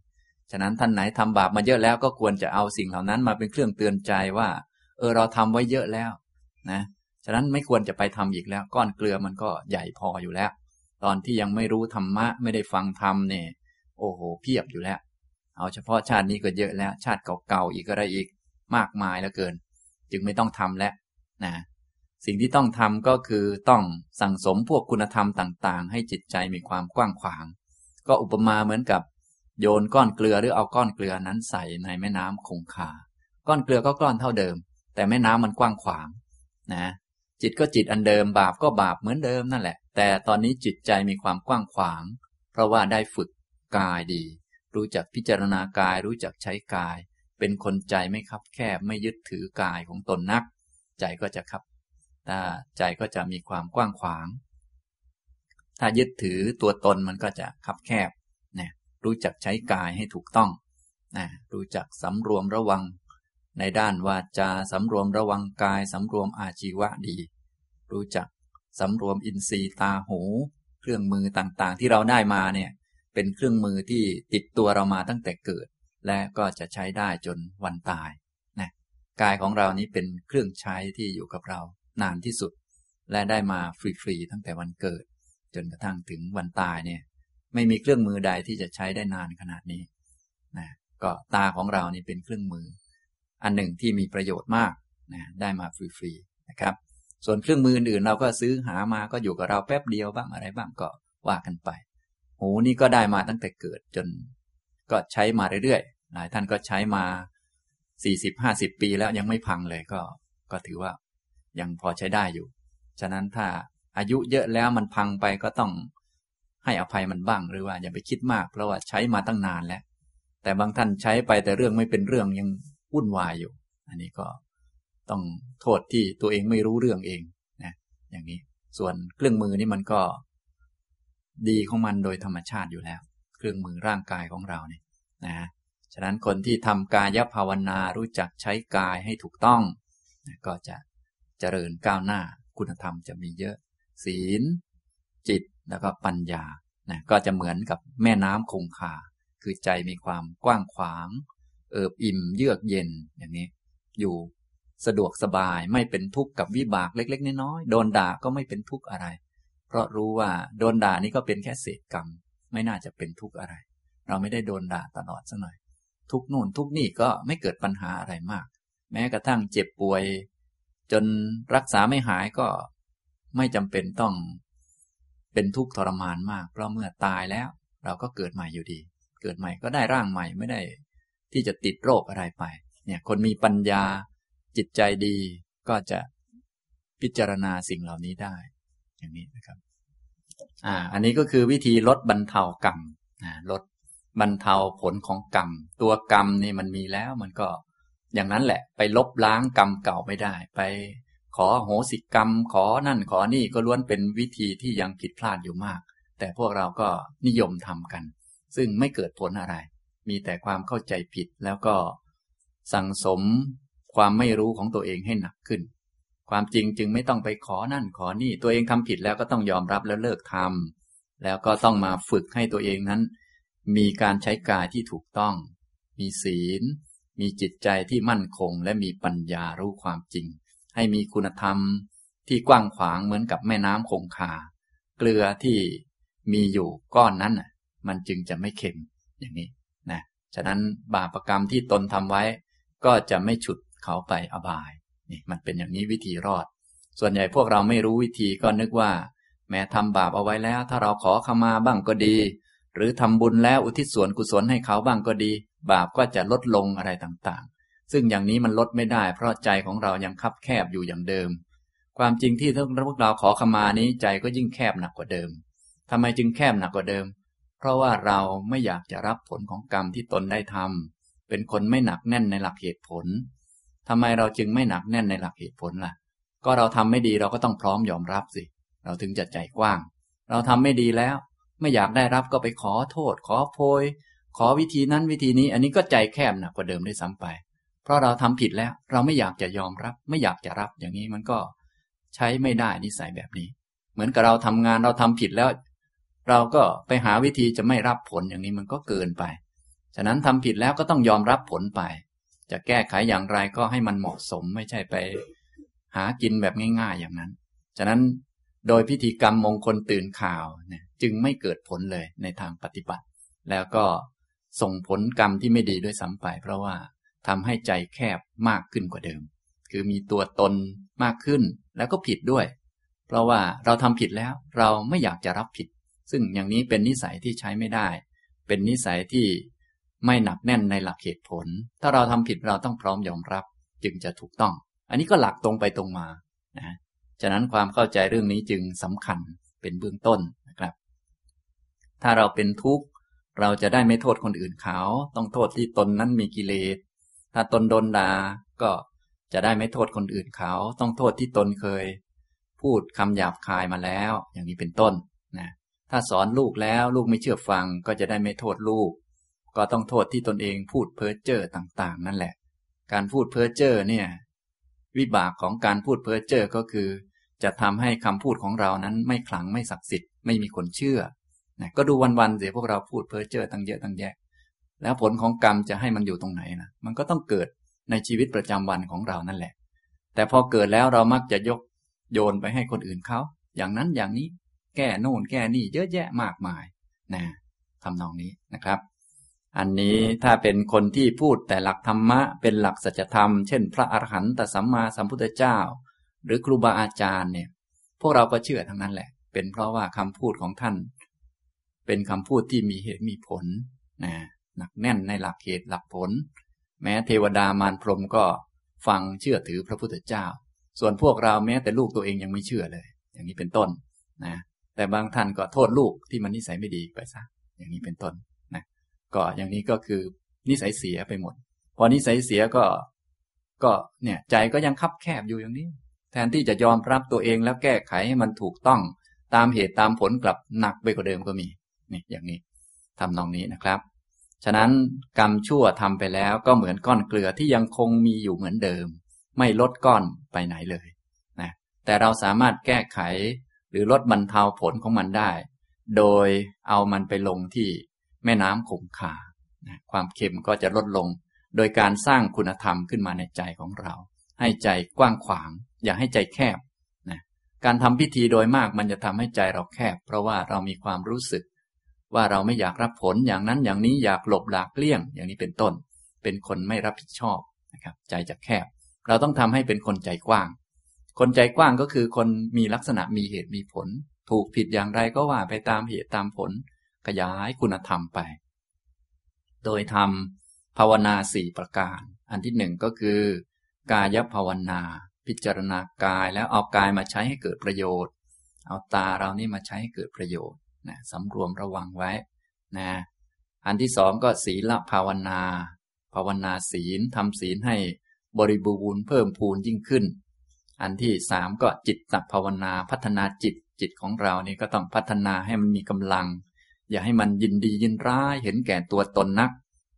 ฉะนั้นท่านไหนทำบาปมาเยอะแล้วก็ควรจะเอาสิ่งเหล่านั้นมาเป็นเครื่องเตือนใจว่า เออเราทำไว้เยอะแล้วนะฉะนั้นไม่ควรจะไปทำอีกแล้ว ก้อนเกลือมันก็ใหญ่พออยู่แล้ว ตอนที่ยังไม่รู้ธรรมะไม่ได้ฟังธรรมเนี่ยโอ้โหเพียบอยู่แล้ว เอาเฉพาะชาตินี้ก็เยอะแล้ว ชาติเก่าๆอีกอะไรอีก มากมายแล้วเกิน จึงไม่ต้องทำแล้วนะ สิ่งที่ต้องทำก็คือต้องสั่งสมพวกคุณธรรมต่างๆ ให้จิตใจมีความกว้างขวาง ก็อุปมาเหมือนกับโยนก้อนเกลือหรือเอาก้อนเกลือนั้นใส่ในแม่น้ำคงคา ก้อนเกลือก็ก้อนเท่าเดิม แต่แม่น้ำมันกว้างขวางนะ จิตก็จิตอันเดิมบาปก็บาปเหมือนเดิมนั่นแหละ แต่ตอนนี้จิตใจมีความกว้างขวาง เพราะว่าได้ฝึกกายดี รู้จักพิจารณากายรู้จักใช้กาย เป็นคนใจไม่คับแคบไม่ยึดถือกายของตนนัก ใจก็จะคับ ถ้าใจก็จะมีความกว้างขวาง ถ้ายึดถือตัวตนมันก็จะคับแคบนะรู้จักใช้กายให้ถูกต้องนะรู้จักสำรวมระวัง ในด้านวาจาสำรวมระวังกายสำรวมอาชีวะดี รู้จักสำรวมอินทรีย์ตาหู เครื่องมือต่างๆ ที่เราได้มาเนี่ยเป็นเครื่องมือที่ติดตัวเรามาตั้งแต่เกิด และก็จะใช้ได้จนวันตายนะกายของเรานี้เป็นเครื่องใช้ที่อยู่กับเรา นานที่สุด และได้มาฟรีๆตั้งแต่วันเกิด จนกระทั่งถึงวันตายเนี่ย ไม่มีเครื่องมือใดที่จะใช้ได้นานขนาดนี้นะก็ตาของเรานี่เป็นเครื่องมือ อันหนึ่งที่มีประโยชน์มากนะได้มาฟรีๆนะครับ ส่วนเครื่องมืออื่นเราก็ซื้อหามาก็อยู่กับเราแป๊บเดียวบ้างอะไรบ้างก็ว่ากันไป หูนี่ก็ได้มาตั้งแต่เกิดจน ก็ใช้มาเรื่อยๆหลายท่านก็ใช้มาสี่สิบห้าสิบปีแล้วยังไม่พังเลยก็ ก็ถือว่า ยังพอใช้ได้อยู่ ฉะนั้นถ้าอายุเยอะแล้วมันพังไปก็ต้องให้อภัยมันบ้างหรือว่าอย่าไปคิดมากเพราะว่าใช้มาตั้งนานแล้ว แต่บางท่านใช้ไปแต่เรื่องไม่เป็นเรื่องยังวุ่นวายอยู่ อันนี้ก็ต้องโทษที่ตัวเองไม่รู้เรื่องเองนะอย่างนี้ส่วนเครื่องมือนี่มันก็ ดีของมันโดยธรรมชาติอยู่แล้ว เครื่องมือร่างกายของเราเนี่ยนะฉะนั้นคนที่ทำกายภาวนารู้จักใช้กายให้ถูกต้อง ก็จะ เจริญก้าวหน้า คุณธรรมจะมีเยอะ ศีล จิตแล้วก็ปัญญานะก็จะเหมือนกับแม่น้ำคงคา คือใจมีความกว้างขวาง เอิบอิ่มเยือกเย็นอย่างนี้ อยู่สะดวกสบายไม่เป็นทุกข์กับวิบากเล็ก ๆ น้อยๆโดนด่าก็ไม่เป็นทุกข์อะไร เพราะรู้ว่าโดนด่านี่ก็เป็นแค่เศษกรรม ไม่น่าจะเป็นทุกข์อะไร เราไม่ได้โดนด่าตลอดสัหน่อย ทุกนู่นทุกนี่ก็ไม่เกิดปัญหาอะไรมาก แม้กระทั่งเจ็บป่วย จนรักษาไม่หายก็ไม่จำเป็นต้องเป็นทุกข์ทรมานมาก เพราะเมื่อตายแล้ว เราก็เกิดใหม่อยู่ดี เกิดใหม่ก็ได้ร่างใหม่ไม่ได้ที่จะติดโรคอะไรไป เนี่ย คนมีปัญญาจิตใจดีก็จะพิจารณาสิ่งเหล่านี้ได้ อย่างนี้นะครับ อ่า อันนี้ก็คือวิธีลดบรรเทากรรมนะลดบรรเทาผลของกรรม ตัวกรรมนี่มันมีแล้วมันก็ อย่างนั้นแหละ ไปลบล้างกรรมเก่าไม่ได้ ไปขอโหสิกรรม ขอนั่นขอนี่ก็ล้วนเป็นวิธีที่ยังผิดพลาดอยู่มาก แต่พวกเราก็นิยมทำกัน ซึ่งไม่เกิดผลอะไร มีแต่ความเข้าใจผิดแล้วก็สั่งสมความไม่รู้ของตัวเองให้หนักขึ้น ความจริงจึงไม่ต้องไปขอนั่นขอนี่ ตัวเองทำผิดแล้วก็ต้องยอมรับแล้วเลิกทำแล้วก็ต้องมาฝึกให้ตัวเองนั้น มีการใช้กายที่ถูกต้อง มีศีล มีจิตใจที่มั่นคงและมีปัญญารู้ความจริง ให้มีคุณธรรมที่กว้างขวางเหมือนกับแม่น้ำคงคา เกลือที่มีอยู่ก้อนนั้นมันจึงจะไม่เค็มอย่างนี้นะฉะนั้นบาปรกรรมที่ตนทำไว้ ก็จะไม่ฉุดเขาไปอบายนี่มันเป็นอย่างนี้วิธีรอด ส่วนใหญ่พวกเราไม่รู้วิธีก็นึกว่า แม้ทำบาปเอาไว้แล้ว ถ้าเราขอขมาบ้างก็ดี หรือทำบุญแล้วอุทิศส่วนกุศลให้เขาบ้างก็ดี บาปก็จะลดลงอะไรต่างๆ ซึ่งอย่างนี้มันลดไม่ได้ เพราะใจของเรายังคับแคบอยู่อย่างเดิม ความจริงที่พวกเราขอขมานี้ใจก็ยิ่งแคบหนักกว่าเดิมทำไมจึงแคบหนักกว่าเดิม เพราะว่าเราไม่อยากจะรับผลของกรรมที่ตนได้ทำเป็นคนไม่หนักแน่นในหลักเหตุผลทำไมเราจึงไม่หนักแน่นในหลักเหตุผลล่ะ ก็เราทำไม่ดีเราก็ต้องพร้อมยอมรับสิ เราถึงจะใจกว้าง เราทำไม่ดีแล้ว ไม่อยากได้รับก็ไปขอโทษ ขอโพย ขอวิธีนั้นวิธีนี้ อันนี้ก็ใจแคบหนักกว่าเดิมได้ซ้ำไป เพราะเราทำผิดแล้ว เราไม่อยากจะยอมรับ ไม่อยากจะรับอย่างนี้มันก็ใช้ไม่ได้นิสัยแบบนี้ เหมือนกับเราทำงานเราทำผิดแล้ว เราก็ไปหาวิธีจะไม่รับผลอย่างนี้มันก็เกินไป ฉะนั้นทำผิดแล้วก็ต้องยอมรับผลไป จะแก้ไขอย่างไรก็ให้มันเหมาะสมไม่ใช่ไป หากินแบบง่ายๆอย่างนั้น ฉะนั้นโดยพิธีกรรมมงคลตื่นข่าวเนี่ยจึงไม่เกิดผลเลยในทางปฏิบัติ แล้วก็ ส่งผลกรรมที่ไม่ดีด้วยซ้ำไป เพราะว่าทำให้ใจแคบมากขึ้นกว่าเดิม คือมีตัวตนมากขึ้นแล้วก็ผิดด้วย เพราะว่าเราทำผิดแล้วเราไม่อยากจะรับผิด ซึ่งอย่างนี้เป็นนิสัยที่ใช้ไม่ได้ เป็นนิสัยที่ไม่หนักแน่นในหลักเหตุผล ถ้าเราทำผิดเราต้องพร้อมยอมรับ จึงจะถูกต้อง อันนี้ก็หลักตรงไปตรงมานะฉะนั้นความเข้าใจเรื่องนี้จึงสำคัญเป็นเบื้องต้นนะครับ ถ้าเราเป็นทุกข์ เราจะได้ไม่โทษคนอื่นเขา ต้องโทษที่ตนนั้นมีกิเลส ถ้าตนโดนด่าก็จะได้ไม่โทษคนอื่นเขา ต้องโทษที่ตนเคย พูดคำหยาบคายมาแล้ว อย่างนี้เป็นต้นนะถ้าสอนลูกแล้วลูกไม่เชื่อฟังก็จะได้ไม่โทษลูก ก็ต้องโทษที่ตนเองพูดเพ้อเจ้อต่างๆ นั่นแหละ การพูดเพ้อเจ้อเนี่ย วิบากของการพูดเพ้อเจ้อก็คือ จะทำให้คำพูดของเรานั้นไม่ขลังไม่ศักดิ์สิทธิ์ไม่มีคนเชื่อ นะก็ดูวันๆเสียพวกเราพูดเพ้อเจ้อตั้งเยอะตั้งแยะ แล้วผลของกรรมจะให้มันอยู่ตรงไหนนะมันก็ต้องเกิดในชีวิตประจำวันของเรานั่นแหละ แต่พอเกิดแล้วเรามักจะยกโยนไปให้คนอื่นเขา อย่างนั้นอย่างนี้แก้โน่นแก้นี่เยอะแยะมากมายนะทำนองนี้นะครับ อันนี้ถ้าเป็นคนที่พูดแต่หลักธรรมะ เป็นหลักสัจธรรม เช่น พระอรหันตสัมมาสัมพุทธเจ้า หรือครูบาอาจารย์เนี่ย พวกเราก็เชื่อทั้งนั้นแหละ เป็นเพราะว่าคำพูดของท่าน เป็นคำพูดที่มีเหตุมีผลนะหนักแน่นในหลักเหตุหลักผล แม้เทวดามารพรมก็ฟังเชื่อถือพระพุทธเจ้า ส่วนพวกเราแม้แต่ลูกตัวเองยังไม่เชื่อเลย อย่างนี้เป็นต้นนะแต่บางท่านก็โทษลูกที่มันนิสัยไม่ดีไปซะอย่างนี้เป็นต้นนะก็อย่างนี้ก็คือนิสัยเสียไปหมด พอนิสัยเสียก็ก็เนี่ยใจก็ยังคับแคบอยู่อย่างนี้ แทนที่จะยอมรับตัวเองแล้วแก้ไขให้มันถูกต้อง ตามเหตุตามผลกลับหนักไปกว่าเดิมก็มี นี่อย่างนี้ทำนองนี้นะครับ ฉะนั้นกรรมชั่วทำไปแล้วก็เหมือนก้อนเกลือที่ยังคงมีอยู่เหมือนเดิม ไม่ลดก้อนไปไหนเลยนะแต่เราสามารถแก้ไขหรือลดบรรเทาผลของมันได้ โดยเอามันไปลงที่แม่น้ำคงคานะความเค็มก็จะลดลง โดยการสร้างคุณธรรมขึ้นมาในใจของเรา ให้ใจกว้างขวาง อย่าให้ใจแคบนะการทำพิธีโดยมากมันจะทำให้ใจเราแคบ เพราะว่าเรามีความรู้สึก ว่าเราไม่อยากรับผลอย่างนั้นอย่างนี้อยากหลบหลากเลี่ยง อย่างนี้เป็นต้น เป็นคนไม่รับผิดชอบนะครับ ใจจะแคบ เราต้องทำให้เป็นคนใจกว้าง คนใจกว้างก็คือคนมีลักษณะมีเหตุมีผล ถูกผิดอย่างไรก็ว่าไปตามเหตุตามผล ขยายคุณธรรมไป โดยทำภาวนาสี่ประการ อันที่หนึ่งก็คือ กายภาวนา พิจารณากายแล้วเอากายมาใช้ให้เกิดประโยชน์ เอาตาเรานี่มาใช้ให้เกิดประโยชน์ นะสำรวมระวังไว้นะอันที่สองก็ศีลภาวนา ภาวนาศีลทำศีลให้บริบูรณ์เพิ่มพูนยิ่งขึ้น อันที่สามก็จิตตภาวนาพัฒนาจิตจิตของเรานี่ก็ต้องพัฒนาให้มันมีกำลัง อย่าให้มันยินดียินร้ายเห็นแก่ตัวตนนัก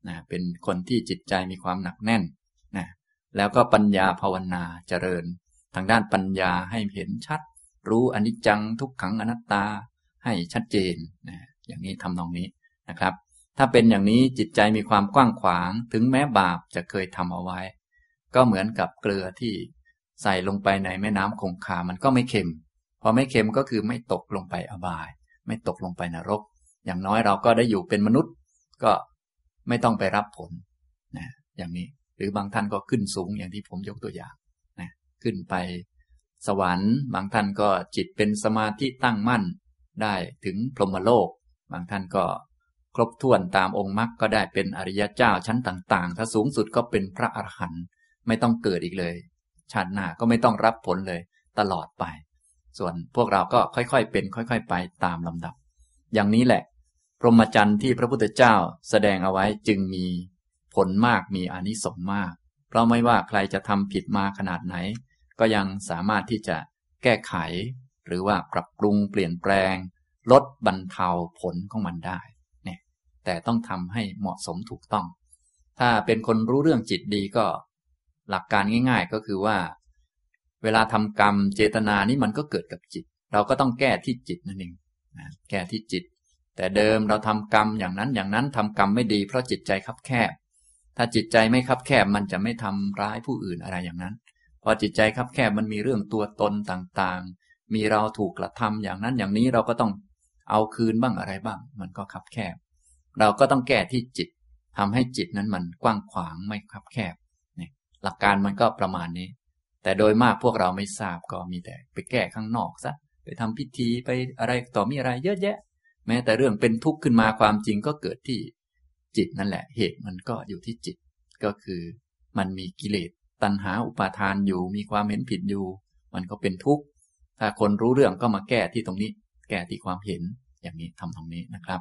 นะเป็นคนที่จิตใจมีความหนักแน่นนะแล้วก็ปัญญาภาวนาเจริญ ทางด้านปัญญาให้เห็นชัด รู้อนิจจังทุกขังอนัตตา ให้ชัดเจนนะอย่างนี้ทำนองนี้นะครับ ถ้าเป็นอย่างนี้จิตใจมีความกว้างขวาง ถึงแม้บาปจะเคยทำเอาไว้ ก็เหมือนกับเกลือที่ใส่ลงไปในแม่น้ำคงคา มันก็ไม่เค็ม พอไม่เค็มก็คือไม่ตกลงไปอบาย ไม่ตกลงไปนรก อย่างน้อยเราก็ได้อยู่เป็นมนุษย์ ก็ไม่ต้องไปรับผลนะอย่างนี้ หรือบางท่านก็ขึ้นสูงอย่างที่ผมยกตัวอย่างนะขึ้นไปสวรรค์ บางท่านก็จิตเป็นสมาธิตั้งมั่น ได้ถึงพรหมโลก บางท่านก็ครบถ้วนตามองค์มรรคก็ได้เป็นอริยเจ้าชั้นต่าง ๆ ถ้าสูงสุดก็เป็นพระอรหันต์ไม่ต้องเกิดอีกเลย ชาติหน้าก็ไม่ต้องรับผลเลยตลอดไป ส่วนพวกเราก็ค่อยๆเป็น ค่อย ๆ ไปตามลำดับ อย่างนี้แหละ พรหมจรรย์ที่พระพุทธเจ้าแสดงเอาไว้จึงมีผลมากมีอนิสงส์มาก เพราะไม่ว่าใครจะทำผิดมาขนาดไหน ก็ยังสามารถที่จะแก้ไข หรือว่าปรับปรุงเปลี่ยนแปลง ลดบรรเทาผลของมันได้เนี่ยแต่ต้องทำให้เหมาะสมถูกต้อง ถ้าเป็นคนรู้เรื่องจิตดีก็หลักการง่าย ๆ ก็คือว่า เวลาทำกรรมเจตนานี้มันก็เกิดกับจิต เราก็ต้องแก้ที่จิตนั่นเองนะแก้ที่จิต แต่เดิมเราทำกรรมอย่างนั้นอย่างนั้นทำกรรมไม่ดี เพราะจิตใจคับแคบ ถ้าจิตใจไม่คับแคบมันจะไม่ทำร้ายผู้อื่นอะไรอย่างนั้น พอจิตใจคับแคบมันมีเรื่องตัวตนต่างๆ มีเราถูกกระทำอย่างนั้นอย่างนี้เราก็ต้องเอาคืนบ้างอะไรบ้าง มันก็คับแคบ เราก็ต้องแก้ที่จิตทำให้จิตนั้นมันกว้างขวางไม่คับแคบนี่หลักการมันก็ประมาณนี้ แต่โดยมากพวกเราไม่ทราบก็มีแต่ไปแก้ข้างนอกซะไปทำพิธีไปอะไรต่อมีอะไรเยอะแยะ แม้แต่เรื่องเป็นทุกข์ขึ้นมาความจริงก็เกิดที่จิตนั่นแหละ เหตุมันก็อยู่ที่จิต ก็คือมันมีกิเลสตัณหาอุปาทานอยู่ มีความเห็นผิดอยู่ มันก็เป็นทุกข์ ถ้าคนรู้เรื่องก็มาแก้ที่ตรงนี้ แก้ที่ความเห็นอย่างนี้ทำตรงนี้นะครับ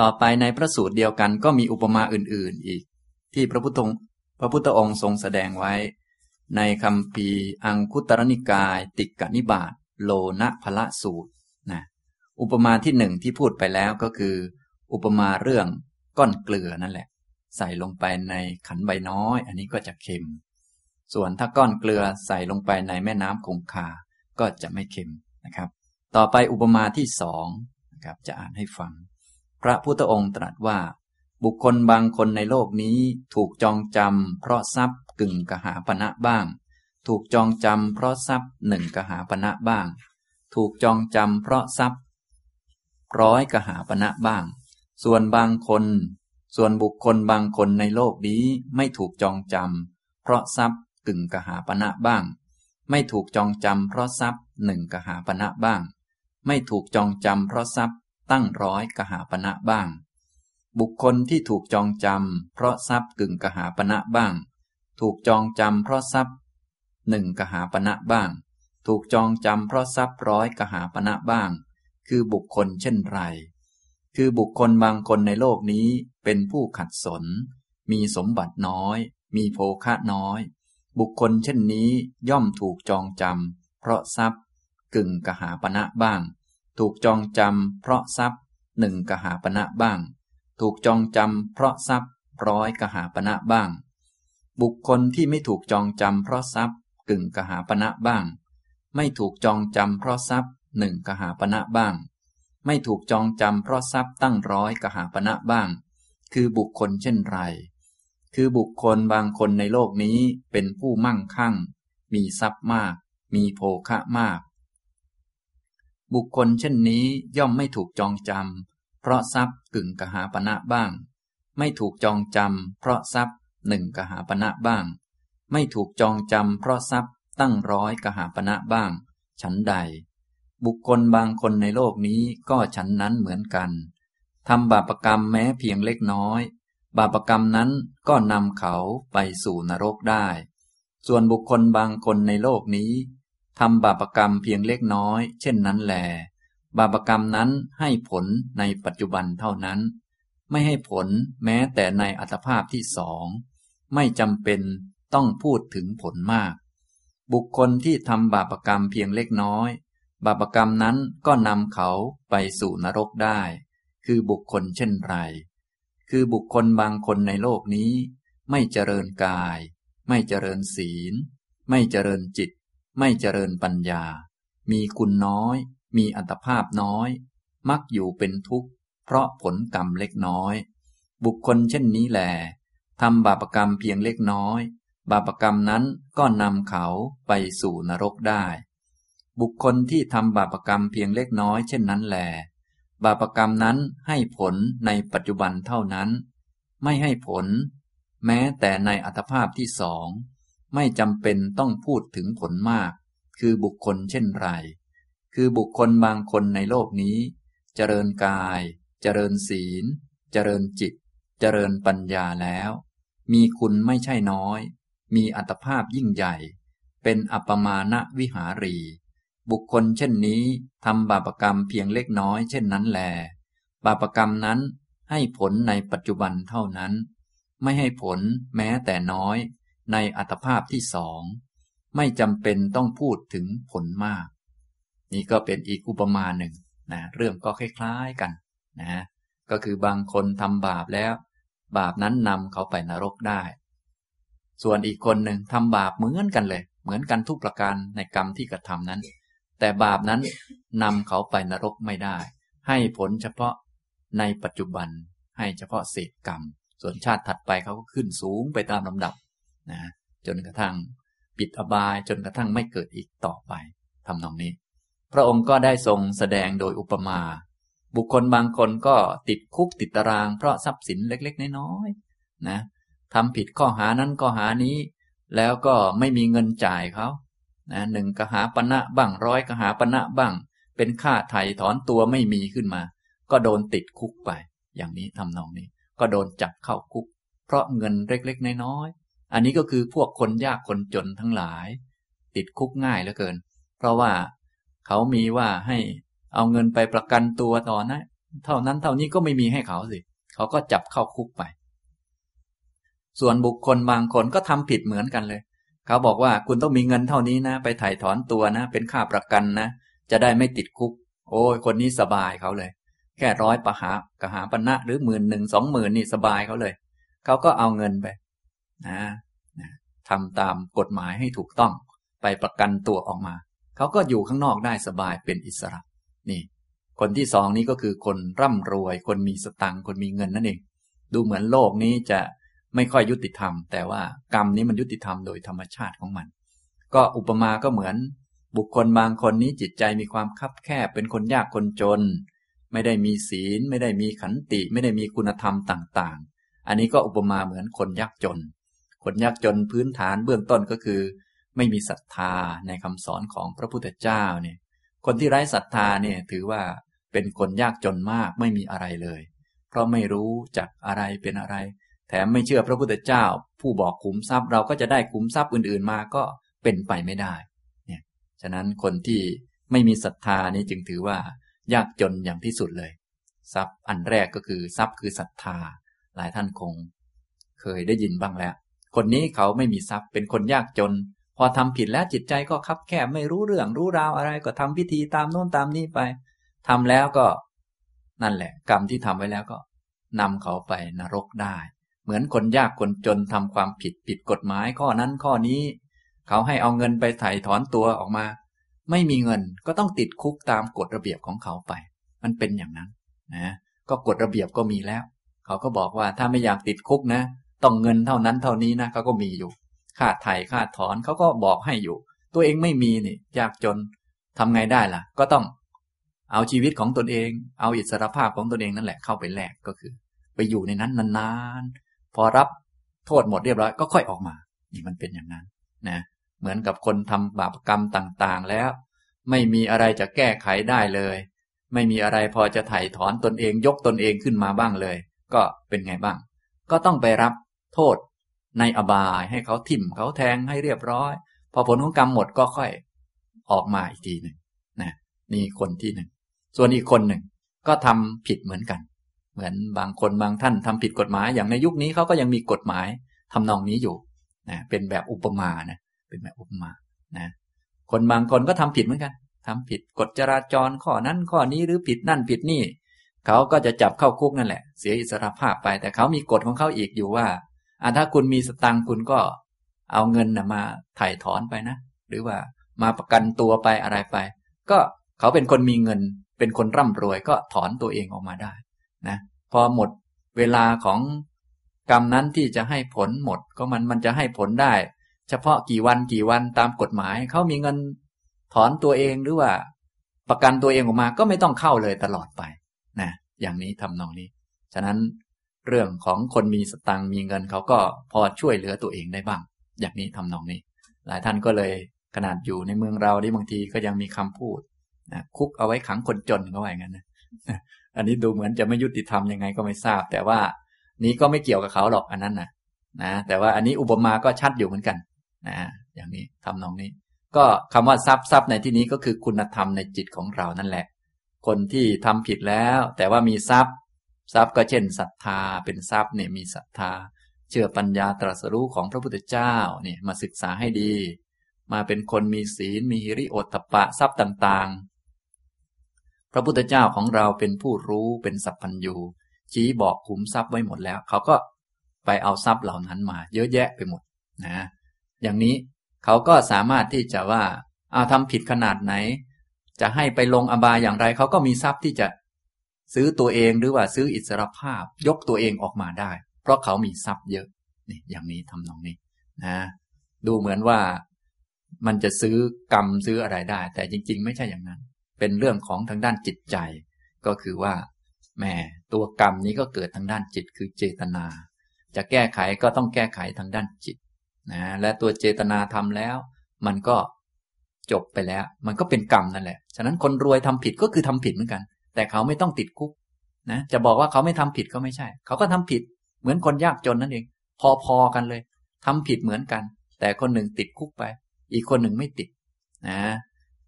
ต่อไปในพระสูตรเดียวกันก็มีอุปมาอื่น ๆ อีก ที่พระพุทธองค์พระพุทธองค์ทรงแสดงไว้ ในคำพีอังคุตรนิกาย ติกนิบาตโลนะพละสูตรนะอุปมาที่หนึ่งที่พูดไปแล้วก็คือ อุปมาเรื่องก้อนเกลือนั่นแหละ ใส่ลงไปในขันใบน้อย อันนี้ก็จะเค็ม ส่วนถ้าก้อนเกลือใส่ลงไปในแม่น้ำคงคา ก็จะไม่เค็มนะครับ ต่อไปอุปมาที่สองนะครับจะอ่านให้ฟัง พระพุทธองค์ตรัสว่า บุคคลบางคนในโลกนี้ถูกจองจำเพราะทรัพย์กึ่งกหาปณะบ้าง ถูกจองจำเพราะทรัพย์หนึ่งกหาปณะบ้าง ถูกจองจำเพราะทรัพย์ร้อยกหาปณะบ้าง ส่วนบางคน ส่วนบุคคลบางคนในโลกนี้ไม่ถูกจองจำเพราะทรัพย์ึ่งกหาปณะบ้าง ไม่ถูกจองจำเพราะทรัพย์หนึ่งกหาปณะบ้าง ไม่ถูกจองจำเพราะทรัพย์ตั้งร้อยกหาปณะบ้าง บุคคลที่ถูกจองจำเพราะทรัพย์กึ่งกหาปณะบ้าง ถูกจองจำเพราะทรัพย์หนึ่งกหาปณะบ้าง ถูกจองจำเพราะทรัพย์ร้อยกหาปณะบ้าง คือบุคคลเช่นไร คือบุคคลบางคนในโลกนี้เป็นผู้ขัดสน มีสมบัติน้อย มีโภคะน้อย บุคคลเช่นนี้ย่อมถูกจองจำเพราะทรัพย์ กึ่งกหาปณะบ้าง ถูกจองจำเพราะทรัพย์หนึ่งกหาปณะบ้าง ถูกจองจำเพราะทรัพย์ร้อยกหาปณะบ้าง บุคคลที่ไม่ถูกจองจำเพราะทรัพย์ กึ่งกหาปณะบ้าง ไม่ถูกจองจำเพราะทรัพย์หนึ่งกหาปณะบ้าง ไม่ถูกจองจำเพราะทรัพย์ตั้งร้อยกหาปณะบ้าง คือบุคคลเช่นไร คือบุคคลบางคนในโลกนี้เป็นผู้มั่งคั่ง มีทรัพย์มาก มีโภคะมาก บุคคลเช่นนี้ย่อมไม่ถูกจองจำเพราะทรัพย์กึ่งกหาปณะบ้าง ไม่ถูกจองจำเพราะทรัพย์หนึ่งกหาปณะบ้าง ไม่ถูกจองจำเพราะทรัพย์ตั้งร้อยกหาปณะบ้าง ฉันใด บุคคลบางคนในโลกนี้ก็ฉันนั้นเหมือนกันทำบาปรกรรมแม้เพียงเล็กน้อย บาปกรรมนั้นก็นำเขาไปสู่นรกได้ ส่วนบุคคลบางคนในโลกนี้ทำบาปกรรมเพียงเล็กน้อย เช่นนั้นแล บาปกรรมนั้นให้ผลในปัจจุบันเท่านั้น ไม่ให้ผลแม้แต่ในอัตภาพที่สอง ไม่จำเป็นต้องพูดถึงผลมาก บุคคลที่ทำบาปกรรมเพียงเล็กน้อย บาปกรรมนั้นก็นำเขาไปสู่นรกได้ คือบุคคลเช่นไร คือบุคคลบางคนในโลกนี้ ไม่เจริญกาย ไม่เจริญศีล ไม่เจริญจิต ไม่เจริญปัญญา มีคุณน้อย มีอัตภาพน้อย มักอยู่เป็นทุกข์ เพราะผลกรรมเล็กน้อย บุคคลเช่นนี้แหลทำบาปกรรมเพียงเล็กน้อย บาปกรรมนั้นก็นำเขาไปสู่นรกได้ บุคคลที่ทำบาปกรรมเพียงเล็กน้อยเช่นนั้นแหล บาปกรรมนั้นให้ผลในปัจจุบันเท่านั้น ไม่ให้ผล แม้แต่ในอัตภาพที่สองไม่จำเป็นต้องพูดถึงผลมาก คือบุคคลเช่นไร คือบุคคลบางคนในโลกนี้ เจริญกาย เจริญศีล เจริญจิต เจริญปัญญาแล้ว มีคุณไม่ใช่น้อย มีอัตภาพยิ่งใหญ่ เป็นอัปมาณวิหารี บุคคลเช่นนี้ทำบาปกรรมเพียงเล็กน้อยเช่นนั้นแล บาปกรรมนั้นให้ผลในปัจจุบันเท่านั้น ไม่ให้ผลแม้แต่น้อยในอัตภาพที่สอง ไม่จำเป็นต้องพูดถึงผลมาก นี่ก็เป็นอีกอุปมาหนึ่งนะเรื่องก็คล้ายๆกันนะก็คือบางคนทำบาปแล้ว บาปนั้นนำเขาไปนรกได้ ส่วนอีกคนหนึ่งทำบาปเหมือนกันเลย เหมือนกันทุกประการในกรรมที่กระทำนั้น แต่บาปนั้นนำเขาไปนรกไม่ได้ ให้ผลเฉพาะในปัจจุบันให้เฉพาะเศษกรรม ส่วนชาติถัดไปเขาก็ขึ้นสูงไปตามลำดับนะจนกระทั่งปิดอบายจนกระทั่งไม่เกิดอีกต่อไปทำนองนี้ พระองค์ก็ได้ทรงแสดงโดยอุปมา บุคคลบางคนก็ติดคุกติดตาราง เพราะทรัพย์สินเล็กๆ น้อยๆนะทำผิดข้อหานั้นข้อหานี้ แล้วก็ไม่มีเงินจ่ายเขา นะหนึ่งกหาปณะบ้างร้อยกหาปณะบ้าง เป็นค่าไถ่ถอนตัวไม่มีขึ้นมา ก็โดนติดคุกไป อย่างนี้ทำนองนี้ ก็โดนจับเข้าคุก เพราะเงินเล็กๆน้อยๆอันนี้ก็คือพวกคนยากคนจนทั้งหลาย ติดคุกง่ายเหลือเกิน เพราะว่าเขามีว่าให้เอาเงินไปประกันตัวต่อนะ เท่านั้นเท่านี้ก็ไม่มีให้เขาสิเขาก็จับเข้าคุกไป ส่วนบุคคลบางคนก็ทำผิดเหมือนกันเลย เขาบอกว่าคุณต้องมีเงินเท่านี้นะ ไปถ่ายถอนตัวนะ เป็นค่าประกันนะ จะได้ไม่ติดคุก โอ้ยคนนี้สบายเขาเลย แค่ร้อยประหากหาปณะหรือหมื่นหนึ่งสองหมื่นนี่สบายเขาเลย เขาก็เอาเงินไปนะทำตามกฎหมายให้ถูกต้องไปประกันตัวออกมา เขาก็อยู่ข้างนอกได้สบายเป็นอิสระ นี่ คนที่สองนี้ก็คือคนร่ำรวย คนมีสตังคนมีเงินนั่นเอง ดูเหมือนโลกนี้จะ ไม่ค่อยยุติธรรม แต่ว่ากรรมนี้มันยุติธรรมโดยธรรมชาติของมัน ก็อุปมาก็เหมือน บุคคลบางคนนี้จิตใจมีความคับแคบเป็นคนยากคนจน ไม่ได้มีศีล ไม่ได้มีขันติ ไม่ได้มีคุณธรรมต่างๆ อันนี้ก็อุปมาเหมือนคนยากจน คนยากจนพื้นฐานเบื้องต้นก็คือ ไม่มีศรัทธาในคำสอนของพระพุทธเจ้าเนี่ยคนที่ไร้ศรัทธาเนี่ยถือว่าเป็นคนยากจนมากไม่มีอะไรเลย เพราะไม่รู้จักอะไรเป็นอะไร แถมไม่เชื่อพระพุทธเจ้า ผู้บอกขุมทรัพย์เราก็จะได้ขุมทรัพย์อื่นๆมาก็เป็นไปไม่ได้เนี่ยฉะนั้นคนที่ไม่มีศรัทธานี่จึงถือว่ายากจนอย่างที่สุดเลย ทรัพย์อันแรกก็คือทรัพย์คือศรัทธา หลายท่านคง เคยได้ยินบ้างแล้ว คนนี้เขาไม่มีทรัพย์เป็นคนยากจน พอทำผิดแล้วจิตใจก็คับแคบไม่รู้เรื่องรู้ราวอะไรก็ทำพิธีตามโน้นตามนี้ไปทำแล้วก็ นั่นแหละ กรรมที่ทำไว้แล้วก็นำเขาไปนรกได้ เหมือนคนยากคนจนทำความผิดผิดกฎหมายข้อนั้นข้อนี้ เขาให้เอาเงินไปไถ่ถอนตัวออกมา ไม่มีเงินก็ต้องติดคุกตามกฎระเบียบของเขาไป มันเป็นอย่างนั้นนะก็กฎระเบียบก็มีแล้ว เขาก็บอกว่าถ้าไม่อยากติดคุกนะ ต้องเงินเท่านั้นเท่านี้นะเขาก็มีอยู่ค่าไถ่ค่าถอนเขาก็บอกให้อยู่ ตัวเองไม่มีนี่ยากจนทำไงได้ล่ะ ก็ต้องเอาชีวิตของตนเอง เอาอิสรภาพของตนเองนั่นแหละเข้าไปแลกก็คือ ไปอยู่ในนั้นนาน พอรับโทษหมดเรียบร้อยก็ค่อยออกมา นี่มันเป็นอย่างนั้นนะเหมือนกับคนทำบาปกรรมต่างๆแล้ว ไม่มีอะไรจะแก้ไขได้เลย ไม่มีอะไรพอจะไถ่ถอนตนเองยกตนเองขึ้นมาบ้างเลย ก็เป็นไงบ้าง ก็ต้องไปรับโทษในอบายให้เขาทิ่มเขาแทงให้เรียบร้อย พอผลของกรรมหมดก็ค่อยออกมาอีกทีหนึ่งนะนี่คนที่หนึ่งส่วนอีกคนหนึ่งก็ทำผิดเหมือนกัน เหมือนบางคนบางท่านทำผิดกฎหมาย อย่างในยุคนี้เขาก็ยังมีกฎหมายทำนองนี้อยู่นะเป็นแบบอุปมานะเป็นแบบอุปมานะคนบางคนก็ทำผิดเหมือนกันทำผิดกฎจราจรข้อนั้นข้อนี้หรือผิดนั่นผิดนี่เขาก็จะจับเข้าคุกนั่นแหละ เสียอิสรภาพไป แต่เขามีกฎของเขาอีกอยู่ว่าอ่าถ้าคุณมีสตังคุณก็เอาเงินนะมาถ่ายถอนไปนะ หรือว่ามาประกันตัวไปอะไรไป ก็เขาเป็นคนมีเงิน เป็นคนร่ำรวยก็ถอนตัวเองออกมาได้นะ พอหมดเวลาของกรรมนั้นที่จะให้ผลหมดก็มันมันจะให้ผลได้ เฉพาะกี่วันกี่วันตามกฎหมายเขามีเงินถอนตัวเองหรือว่า ประกันตัวเองออกมาก็ไม่ต้องเข้าเลยตลอดไปนะอย่างนี้ทำนองนี้ ฉะนั้นเรื่องของคนมีสตังมีเงินเขาก็พอช่วยเหลือตัวเองได้บ้าง อย่างนี้ทำนองนี้ หลายท่านก็เลยขนาดอยู่ในเมืองเราที่บางทีก็ยังมีคำพูดนะคุกเอาไว้ขังคนจนก็ว่าอย่างนั้นนะ อันนี้ดูเหมือนจะไม่ยุติธรรมยังไงก็ไม่ทราบ แต่ว่านี้ก็ไม่เกี่ยวกับเขาหรอกอันนั้นนะนะแต่ว่าอันนี้อุปมาก็ชัดอยู่เหมือนกันนะอย่างนี้ทำนองนี้ ก็คำว่าทรัพย์ทรัพย์ในที่นี้ก็คือคุณธรรมในจิตของเรานั่นแหละ คนที่ทำผิดแล้ว แต่ว่ามีทรัพย์ ทรัพย์ก็เช่นศรัทธา เป็นทรัพย์เนี่ยมีศรัทธา เชื่อปัญญาตรัสรู้ของพระพุทธเจ้าเนี่ยมาศึกษาให้ดี มาเป็นคนมีศีลมีหิริโอตตะปะทรัพย์ต่างๆ พระพุทธเจ้าของเราเป็นผู้รู้เป็นสัพพัญญูชี้บอกขุมทรัพย์ไว้หมดแล้ว เขาก็ไปเอาทรัพย์เหล่านั้นมา เยอะแยะไปหมดนะ อย่างนี้เขาก็สามารถที่จะว่าเอาทำผิดขนาดไหน จะให้ไปลงอบายอย่างไร เขาก็มีทรัพย์ที่จะซื้อตัวเองหรือว่าซื้ออิสรภาพ ยกตัวเองออกมาได้ เพราะเขามีทรัพย์เยอะนี่อย่างนี้ทำนองนี้นะ ดูเหมือนว่ามันจะซื้อกรรมซื้ออะไรได้ แต่จริง ๆ ไม่ใช่อย่างนั้น เป็นเรื่องของทางด้านจิตใจ ก็คือว่าแม่ตัวกรรมนี้ก็เกิดทางด้านจิตคือเจตนา จะแก้ไขก็ต้องแก้ไขทางด้านจิตนะและตัวเจตนาทำแล้ว มันก็จบไปแล้ว มันก็เป็นกรรมนั่นแหละ ฉะนั้นคนรวยทำผิดก็คือทำผิดเหมือนกัน แต่เขาไม่ต้องติดคุกนะจะบอกว่าเขาไม่ทำผิดก็ไม่ใช่ เขาก็ทำผิด เหมือนคนยากจนนั่นเอง พอๆกันเลยทำผิดเหมือนกัน แต่คนหนึ่งติดคุกไป อีกคนหนึ่งไม่ติดนะ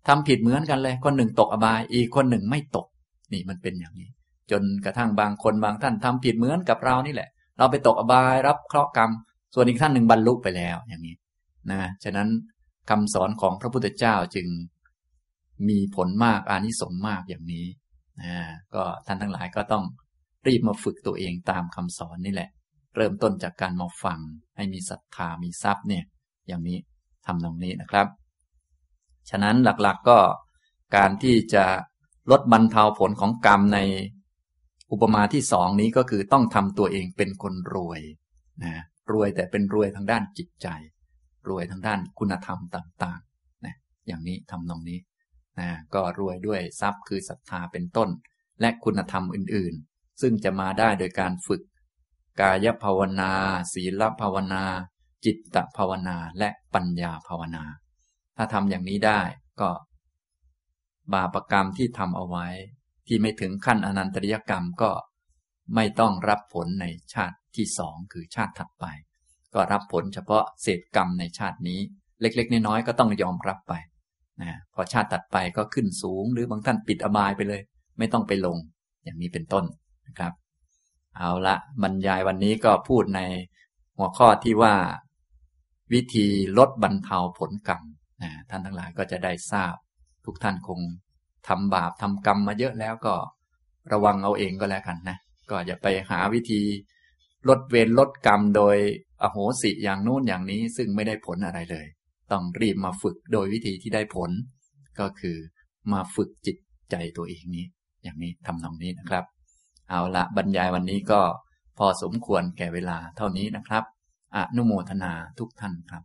ทำผิดเหมือนกันเลย คนหนึ่งตกอบาย อีกคนหนึ่งไม่ตก นี่มันเป็นอย่างนี้ จนกระทั่งบางคนบางท่านทำผิดเหมือนกับเรานี่แหละ เราไปตกอบายรับเคราะห์กรรม ส่วนอีกท่านหนึ่งบรรลุไปแล้วอย่างนี้นะฉะนั้นคำสอนของพระพุทธเจ้าจึงมีผลมากอานิสงส์มากอย่างนี้นะก็ท่านทั้งหลายก็ต้องรีบมาฝึกตัวเองตามคำสอนนี่แหละ เริ่มต้นจากการมาฟังให้มีศรัทธามีทรัพย์เนี่ย อย่างนี้ทำตรงนี้นะครับ ฉะนั้นหลักๆก็การที่จะลดบรรเทาผลของกรรมในอุปมาที่สองนี้ก็คือต้องทำตัวเองเป็นคนรวยนะรวยแต่เป็นรวยทางด้านจิตใจ รวยทางด้านคุณธรรมต่างๆนะอย่างนี้ทำนองนี้นะก็รวยด้วยทรัพย์คือศรัทธาเป็นต้น และคุณธรรมอื่นๆ ซึ่งจะมาได้โดยการฝึก กายภาวนา ศีลภาวนา จิตตภาวนาและปัญญาภาวนา ถ้าทำอย่างนี้ได้ก็ บาปกรรมที่ทำเอาไว้ ที่ไม่ถึงขั้นอนันตริยกรรมก็ไม่ต้องรับผลในชาติที่สองคือชาติถัดไป ก็รับผลเฉพาะเศษกรรมในชาตินี้ เล็ก ๆ น้อยๆก็ต้องยอมรับไปนะพอชาติตัดไปก็ขึ้นสูง หรือบางท่านปิดอบายไปเลย ไม่ต้องไปลง อย่างนี้เป็นต้นนะครับ เอาละบรรยายวันนี้ก็พูดในหัวข้อที่ว่า วิธีลดบรรเทาผลกรรม ท่านทั้งหลายก็จะได้ทราบ ทุกท่านคงทำบาปทำกรรมมาเยอะแล้วก็ระวังเอาเองก็แล้วกันนะ ก็อย่าไปหาวิธีลดเวรลดกรรมโดยอโหสิอย่างนู้นอย่างนี้ซึ่งไม่ได้ผลอะไรเลย ต้องรีบมาฝึกโดยวิธีที่ได้ผล ก็คือมาฝึกจิตใจตัวเองนี้ อย่างนี้ทำนองนี้นะครับ เอาละบรรยายวันนี้ก็พอสมควรแก่เวลาเท่านี้นะครับ อนุโมทนาทุกท่านครับ